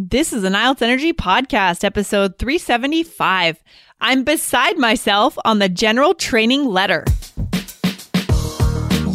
This is an IELTS Energy Podcast, episode 375. I'm beside myself on the general training letter.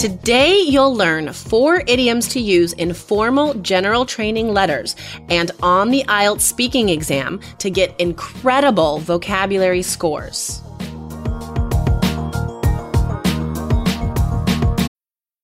Today, you'll learn four idioms to use in formal general training letters and on the IELTS speaking exam to get incredible vocabulary scores.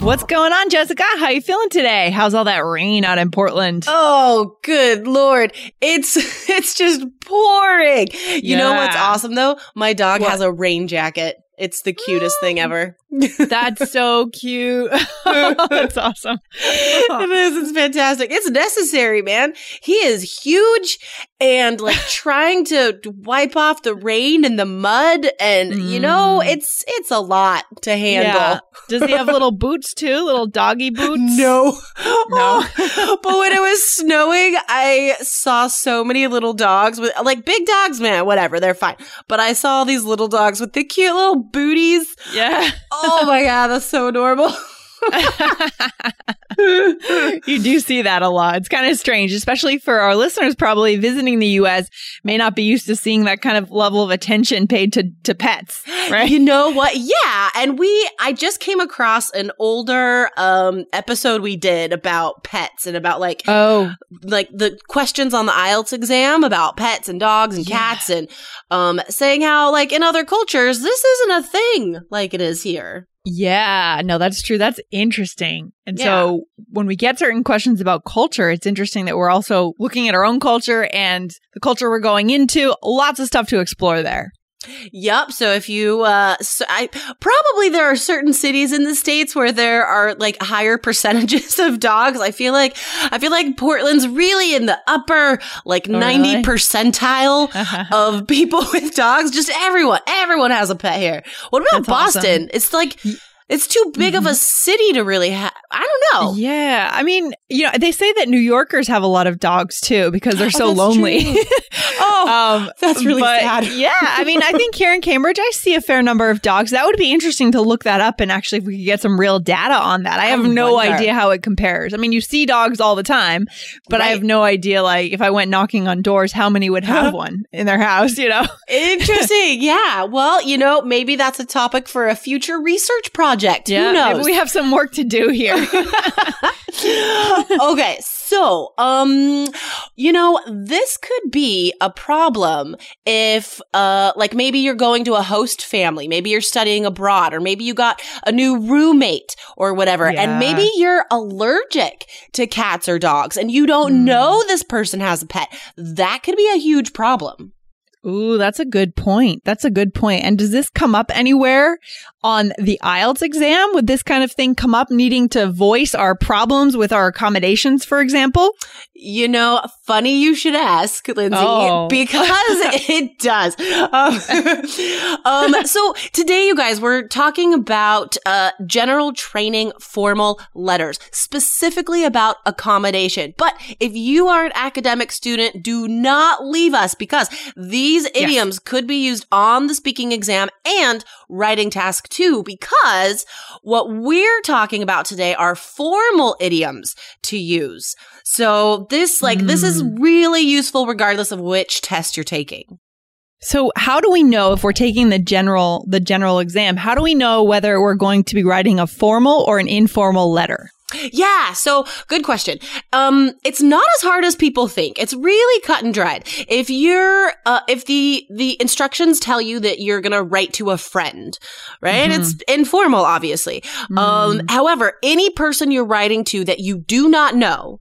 What's going on, Jessica? How you feeling today? How's all that rain out in Portland? Oh, good lord. It's it's just pouring. You know what's awesome though? My dog What? has a rain jacket. It's the cutest thing mm. ever. That's so cute. That's awesome. it is. It's fantastic. It's necessary, man. He is huge and like trying to wipe off the rain and the mud, and you know, Mm. it's it's a lot to handle. Yeah. Does he have little boots too? Little doggy boots? No. No. but when it was snowing, I saw so many little dogs with like big dogs, man, whatever, they're fine. But I saw these little dogs with the cute little booties. Yeah. Oh Oh my god, that's so adorable. you do see that a lot. It's kind of strange, especially for our listeners probably visiting the US may not be used to seeing that kind of level of attention paid to, to pets, right? You know what? Yeah, and we I just came across an older um episode we did about pets and about like Oh, like the questions on the IELTS exam about pets and dogs and Yeah. cats and um saying how like in other cultures this isn't a thing like it is here. Yeah, no, that's true. That's interesting. And so when we get certain questions about culture, it's interesting that we're also looking at our own culture and the culture we're going into. Lots of stuff to explore there. Yep. So if you, uh, so I probably there are certain cities in the states where there are like higher percentages of dogs. I feel like I feel like Portland's really in the upper like ninety really? percentile of people with dogs. Just everyone, everyone has a pet here. What about That's awesome. Boston? It's like it's too big of a city to really have. I don't know. Yeah. I mean, you know, they say that New Yorkers have a lot of dogs too because they're so that's lonely. Oh, um, that's really but sad. yeah. I mean, I think here in Cambridge, I see a fair number of dogs. That would be interesting to look that up and actually if we could get some real data on that. I have I no wonder. idea how it compares. I mean, you see dogs all the time, but I have no idea, like, if I went knocking on doors, how many would have one in their house, you know? Interesting. yeah. Well, you know, maybe that's a topic for a future research project. Who knows? Maybe we have some work to do here. okay, so um you know, this could be a problem if uh like maybe you're going to a host family, maybe you're studying abroad or maybe you got a new roommate or whatever Yeah. and maybe you're allergic to cats or dogs and you don't Mm. know this person has a pet. That could be a huge problem. Ooh, that's a good point. That's a good point. And does this come up anywhere on the IELTS exam? Would this kind of thing come up needing to voice our problems with our accommodations, for example? You know, funny you should ask, Lindsay, Oh. because it does. Um, um, so today, you guys, we're talking about uh, general training formal letters, specifically about accommodation. But if you are an academic student, do not leave us because these idioms could be used on the speaking exam and writing task two because what we're talking about today are formal idioms to use. So this, like, this is hmm. really useful regardless of which test you're taking. So how do we know if we're taking the general the general exam? How do we know whether we're going to be writing a formal or an informal letter? Yeah, so good question. Um, it's not as hard as people think. It's really cut and dried. If you're, uh, if the, the instructions tell you that you're gonna write to a friend, right? Mhm. It's informal, obviously. Um, Mm. however, any person you're writing to that you do not know,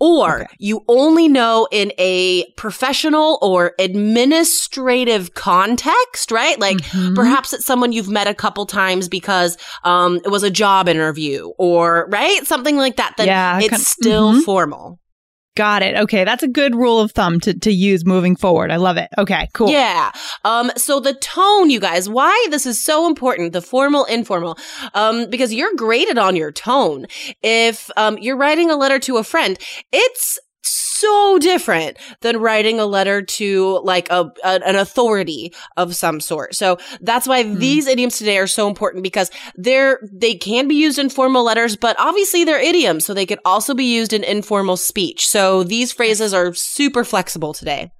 or Okay. you only know in a professional or administrative context, right? Like, Mhm. Perhaps it's someone you've met a couple times because um, it was a job interview or, right? Something like that. Then Yeah, it's kind- still mhm. formal. Got it. Okay. That's a good rule of thumb to, to use moving forward. I love it. Okay. Cool. Yeah. Um, so the tone, you guys, why this is so important, the formal, informal, um, because you're graded on your tone. If, um, you're writing a letter to a friend, it's so different than writing a letter to like a, a- an authority of some sort. So that's why Hmm. these idioms today are so important because they're they can be used in formal letters, but obviously they're idioms, so they could also be used in informal speech. So these phrases are super flexible today.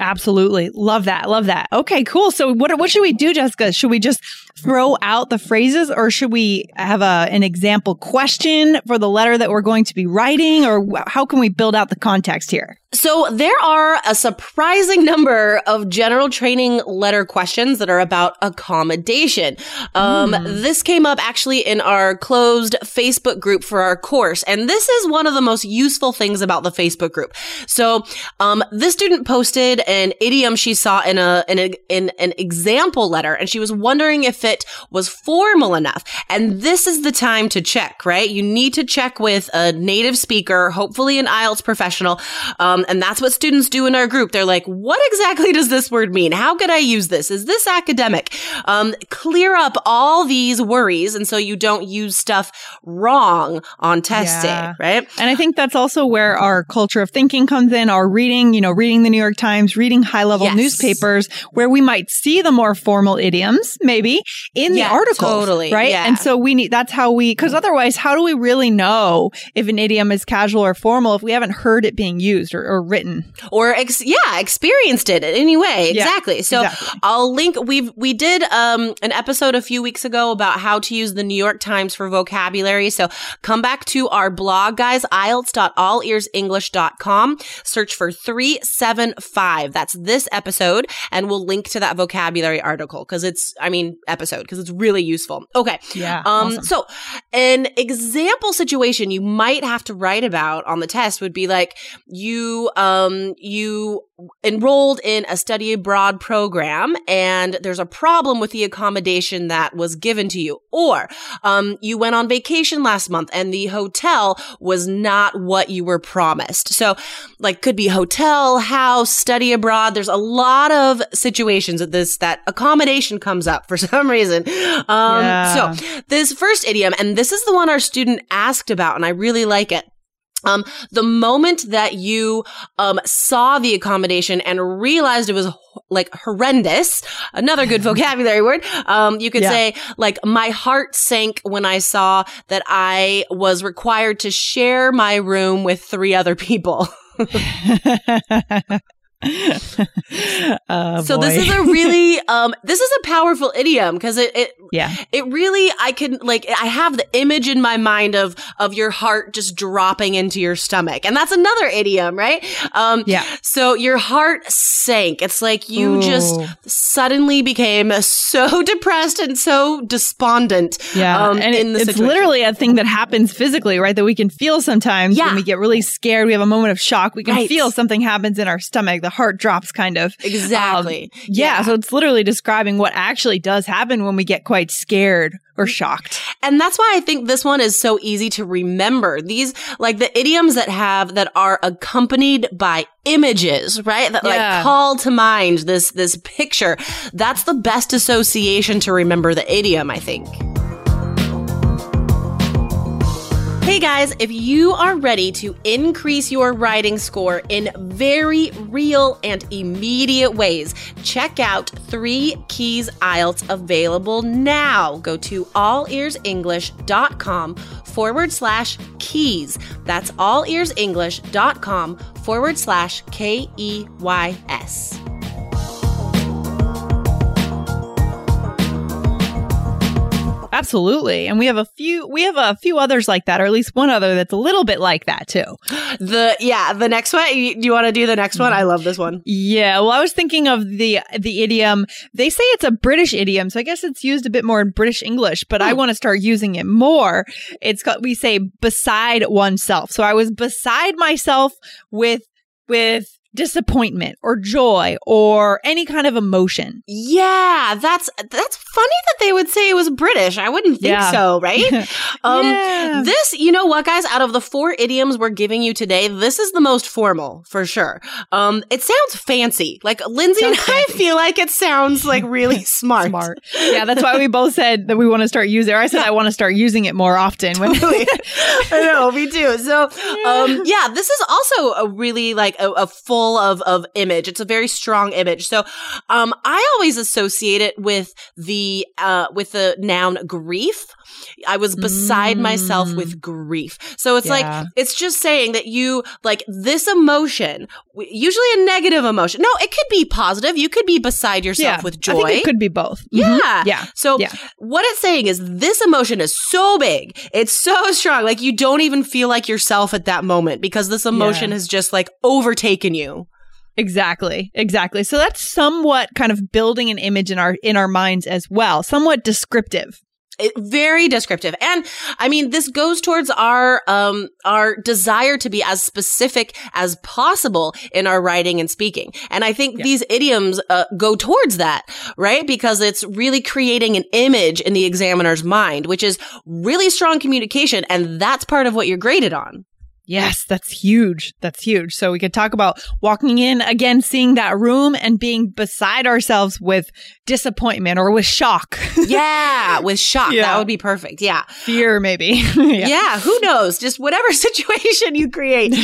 Absolutely. Love that. Love that. Okay, cool. So what what should we do, Jessica? Should we just throw out the phrases or should we have a an example question for the letter that we're going to be writing or how can we build out the context here? So there are a surprising number of general training letter questions that are about accommodation. Um, this came up actually in our closed Facebook group for our course. And this is one of the most useful things about the Facebook group. So, um, this student posted an idiom she saw in a, in a, in an example letter and she was wondering if it was formal enough. And this is the time to check, right? You need to check with a native speaker, hopefully an IELTS professional. Um, and that's what students do in our group. They're like, what exactly does this word mean? How could I use this? Is this academic? Um, clear up all these worries. And so you don't use stuff wrong on test Yeah. day, right? And I think that's also where our culture of thinking comes in, our reading, you know, reading the New York Times, reading high level Yes. newspapers where we might see the more formal idioms, maybe in the article. totally. Right. Yeah. And so we need, that's how we, cause otherwise, how do we really know if an idiom is casual or formal if we haven't heard it being used or, or written? or ex- yeah, experienced it in any way. Yeah, exactly. So exactly. I'll link. We've we did um an episode a few weeks ago about how to use the New York Times for vocabulary. So come back to our blog, guys. IELTS.allearsenglish.com. Search for three seven five. That's this episode, and we'll link to that vocabulary article because it's I mean episode because it's really useful. Okay. Yeah. Um, awesome. so an example situation you might have to write about on the test would be like you, um, you enrolled in a study abroad program and there's a problem with the accommodation that was given to you. Or, um, you went on vacation last month and the hotel was not what you were promised. So, like, could be hotel, house, study abroad. There's a lot of situations that this, that accommodation comes up for some reason. Um, Yeah. so this first idiom, and this is the one our student asked about, and I really like it. Um, the moment that you, um, saw the accommodation and realized it was ho- like horrendous, another good vocabulary word, um, you could Yeah. say like, my heart sank when I saw that I was required to share my room with three other people. Oh, so this is a really, um, this is a powerful idiom because it, it, yeah. it really i can like i have the image in my mind of of your heart just dropping into your stomach and that's another idiom right um Yeah. so your heart sank it's like you just suddenly became so depressed and so despondent Yeah, um, and it- it's situation. literally a thing that happens physically, right? That we can feel sometimes Yeah. when we get really scared. We have a moment of shock. We can Right. feel something happens in our stomach. The heart drops, kind of. exactly Um, yeah, so it's literally describing what actually does happen when we get quite scared or shocked. And that's why I think this one is so easy to remember. These, like the idioms that have, that are accompanied by images, right? That Yeah. like call to mind this, this picture. That's the best association to remember the idiom, I think. Hey guys, if you are ready to increase your writing score in very real and immediate ways, check out Three Keys IELTS available now. Go to allearsenglish.com forward slash keys. That's allearsenglish.com forward slash K E Y S. Absolutely. And we have a few we have a few others like that, or at least one other that's a little bit like that too. The yeah, the next one. You, do you want to do the next one? I love this one. Yeah, well I was thinking of the the idiom. They say it's a British idiom, so I guess it's used a bit more in British English, but I Hmm. want to start using it more. It's got we say beside oneself. So I was beside myself with with disappointment or joy or any kind of emotion. Yeah, that's that's funny that they would say it was British. I wouldn't think Yeah. so, right? Um Yeah. this, you know what guys, out of the four idioms we're giving you today, this is the most formal for sure. Um it sounds fancy. Like Lindsay and Sounds I feel like it sounds like really smart. Smart. Yeah, that's why we both said that we want to start using it. Or I said I want to start using it more often. When, Totally. I know, me too. So, um, yeah, this is also a really like a, a full of of image. It's a very strong image. So, um, I always associate it with the uh with the noun grief. I was beside myself with grief. So it's Yeah. like it's just saying that you like this emotion, usually a negative emotion. No, it could be positive. You could be beside yourself yeah, with joy. I think it could be both. Mhm. Yeah. Yeah. So Yeah. what it's saying is this emotion is so big. It's so strong. Like you don't even feel like yourself at that moment because this emotion has just like overtaken you. Exactly. Exactly. So that's somewhat kind of building an image in our in our minds as well. Somewhat descriptive. It, very descriptive. And I mean, this goes towards our, um, our desire to be as specific as possible in our writing and speaking. And I think these idioms, uh, go towards that, right? Because it's really creating an image in the examiner's mind, which is really strong communication. And that's part of what you're graded on. Yes, that's huge. That's huge. So we could talk about walking in again, seeing that room and being beside ourselves with disappointment or with shock, Yeah, with shock. Yeah. That would be perfect. Yeah. fear, maybe. yeah. who knows? Just whatever situation you create.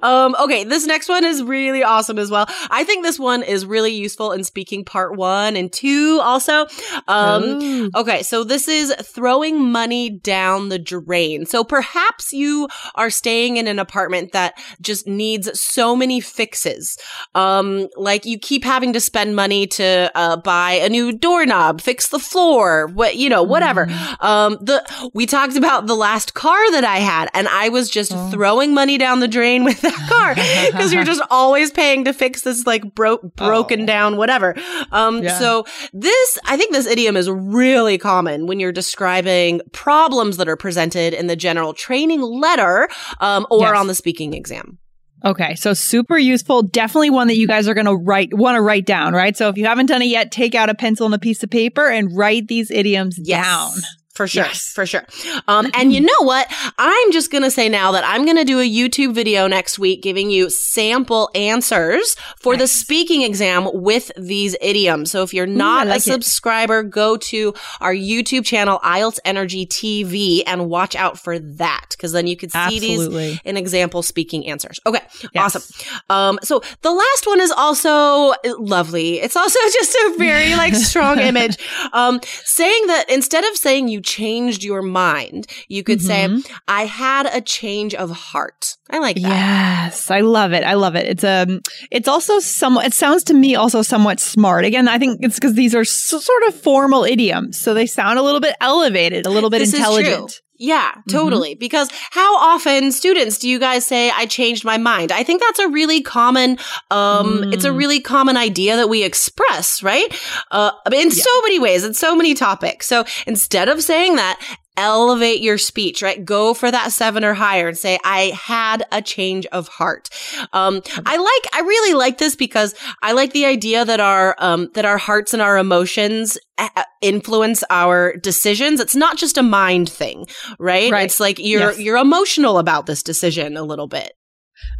Um, okay, this next one is really awesome as well. I think this one is really useful in speaking part one and two also. Um, okay, so this is throwing money down the drain. So perhaps you are staying in an apartment that just needs so many fixes. Um, like you keep having to spend money to uh, buy a new doorknob, fix the floor, what you know, whatever. Um, the we talked about the last car that I had, and I was just throwing money down the drain with that car because you're just always paying to fix this like broke, broken Oh. down, whatever. Um, Yeah. so this, I think this idiom is really common when you're describing problems that are presented in the general training letter, um, or Yes. on the speaking exam. Okay, so super useful. Definitely one that you guys are going to write, want to write down, right? So if you haven't done it yet, take out a pencil and a piece of paper and write these idioms down. For sure. Yes. For sure. Um, and you know what? I'm just going to say now that I'm going to do a YouTube video next week giving you sample answers for the speaking exam with these idioms. So if you're not like a it. subscriber, go to our YouTube channel, IELTS Energy TV and watch out for that because then you could see these Absolutely. in example speaking answers. Okay. Yes. Awesome. Um, so the last one is also lovely. It's also just a very like strong image. Um, saying that instead of saying you changed your mind, you could Mm-hmm. say, I had a change of heart. I like that. Yes, I love it. I love it. It's um, it's also somewhat. It sounds to me also somewhat smart. Again, I think it's because these are so, sort of formal idioms, so they sound a little bit elevated, a little bit This is intelligent. Yeah, totally. Because how often, students, do you guys say, I changed my mind? I think that's a really common, um, it's a really common idea that we express, right? Uh, in so many ways, in so many topics. So instead of saying that, elevate your speech, right? Go for that seven or higher and say, I had a change of heart. Um, I like, I really like this because I like the idea that our, um, that our hearts and our emotions uh, influence our decisions. It's not just a mind thing, right? Right. It's like you're, Yes. you're emotional about this decision a little bit.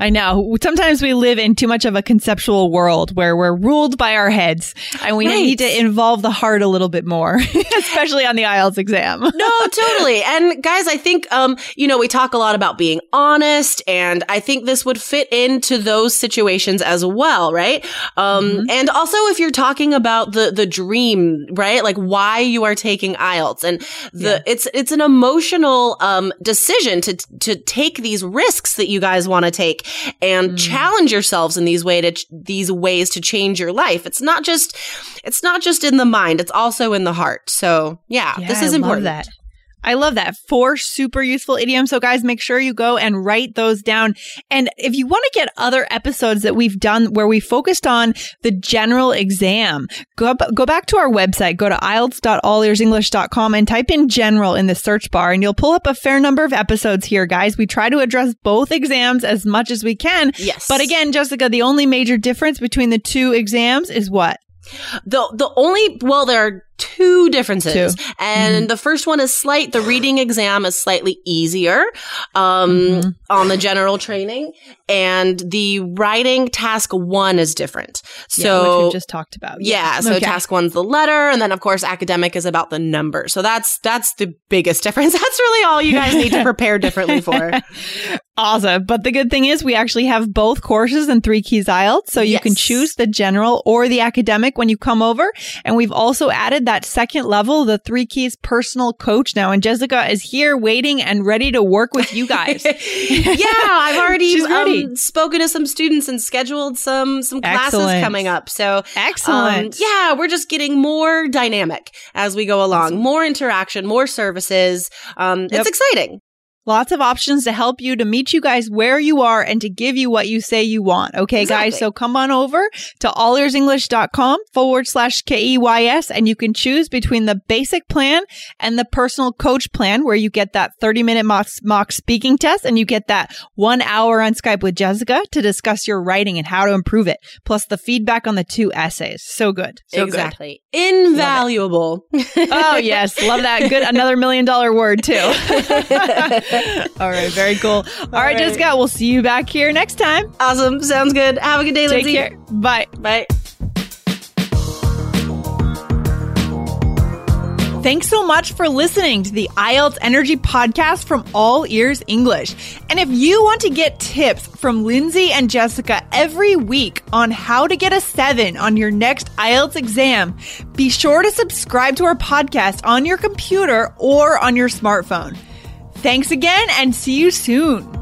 I know. Sometimes we live in too much of a conceptual world where we're ruled by our heads, and we Right. need to involve the heart a little bit more, especially on the IELTS exam. No, totally. And guys, I think, um, you know, we talk a lot about being honest and I think this would fit into those situations as well, right? Um, and also if you're talking about the, the dream, right? Like why you are taking IELTS and the, it's, it's an emotional, um, decision to, to take these risks that you guys want to take and mm. challenge yourselves in these way to, ch- these ways to change your life. It's not just, it's not just in the mind. It's also in the heart. So yeah, Yeah, this is I important. that. I love that. Four super useful idioms. So guys, make sure you go and write those down. And if you want to get other episodes that we've done where we focused on the general exam, go, go back to our website, go to ielts.allearsenglish.com and type in general in the search bar and you'll pull up a fair number of episodes here, guys. We try to address both exams as much as we can. Yes. But again, Jessica, the only major difference between the two exams is what? The the only well, there are two differences, Two. and Mm-hmm. the first one is slight. The reading exam is slightly easier um, Mm-hmm. on the general training, and the writing task one is different. Yeah, So which we just talked about. Yeah, so Okay. task one's the letter, and then of course academic is about the number. So that's that's the biggest difference. That's really all you guys need to prepare differently for. Awesome. But the good thing is we actually have both courses in Three Keys IELTS. So you can choose the general or the academic when you come over. And we've also added that second level, the Three Keys personal coach now. And Jessica is here waiting and ready to work with you guys. yeah, I've already um, spoken to some students and scheduled some some classes Excellent. coming up. So Excellent. um, yeah, we're just getting more dynamic as we go along. More interaction, more services. Um, Yep. It's exciting. Lots of options to help you to meet you guys where you are and to give you what you say you want. Okay, guys. So come on over to allearsenglish.com forward slash K-E-Y-S and you can choose between the basic plan and the personal coach plan where you get that 30 minute mock, mock speaking test and you get that one hour on Skype with Jessica to discuss your writing and how to improve it. Plus the feedback on the two essays. So good. So good. exactly. Invaluable. Oh yes, love that. Good, another million dollar word too. All right, very cool. All right, right. Jessica, we'll see you back here next time. awesome. Sounds good. Have a good day, Take Lindsay. care. Bye. Bye. Thanks so much for listening to the IELTS Energy Podcast from All Ears English. And if you want to get tips from Lindsay and Jessica every week on how to get a seven on your next IELTS exam, be sure to subscribe to our podcast on your computer or on your smartphone. Thanks again and see you soon.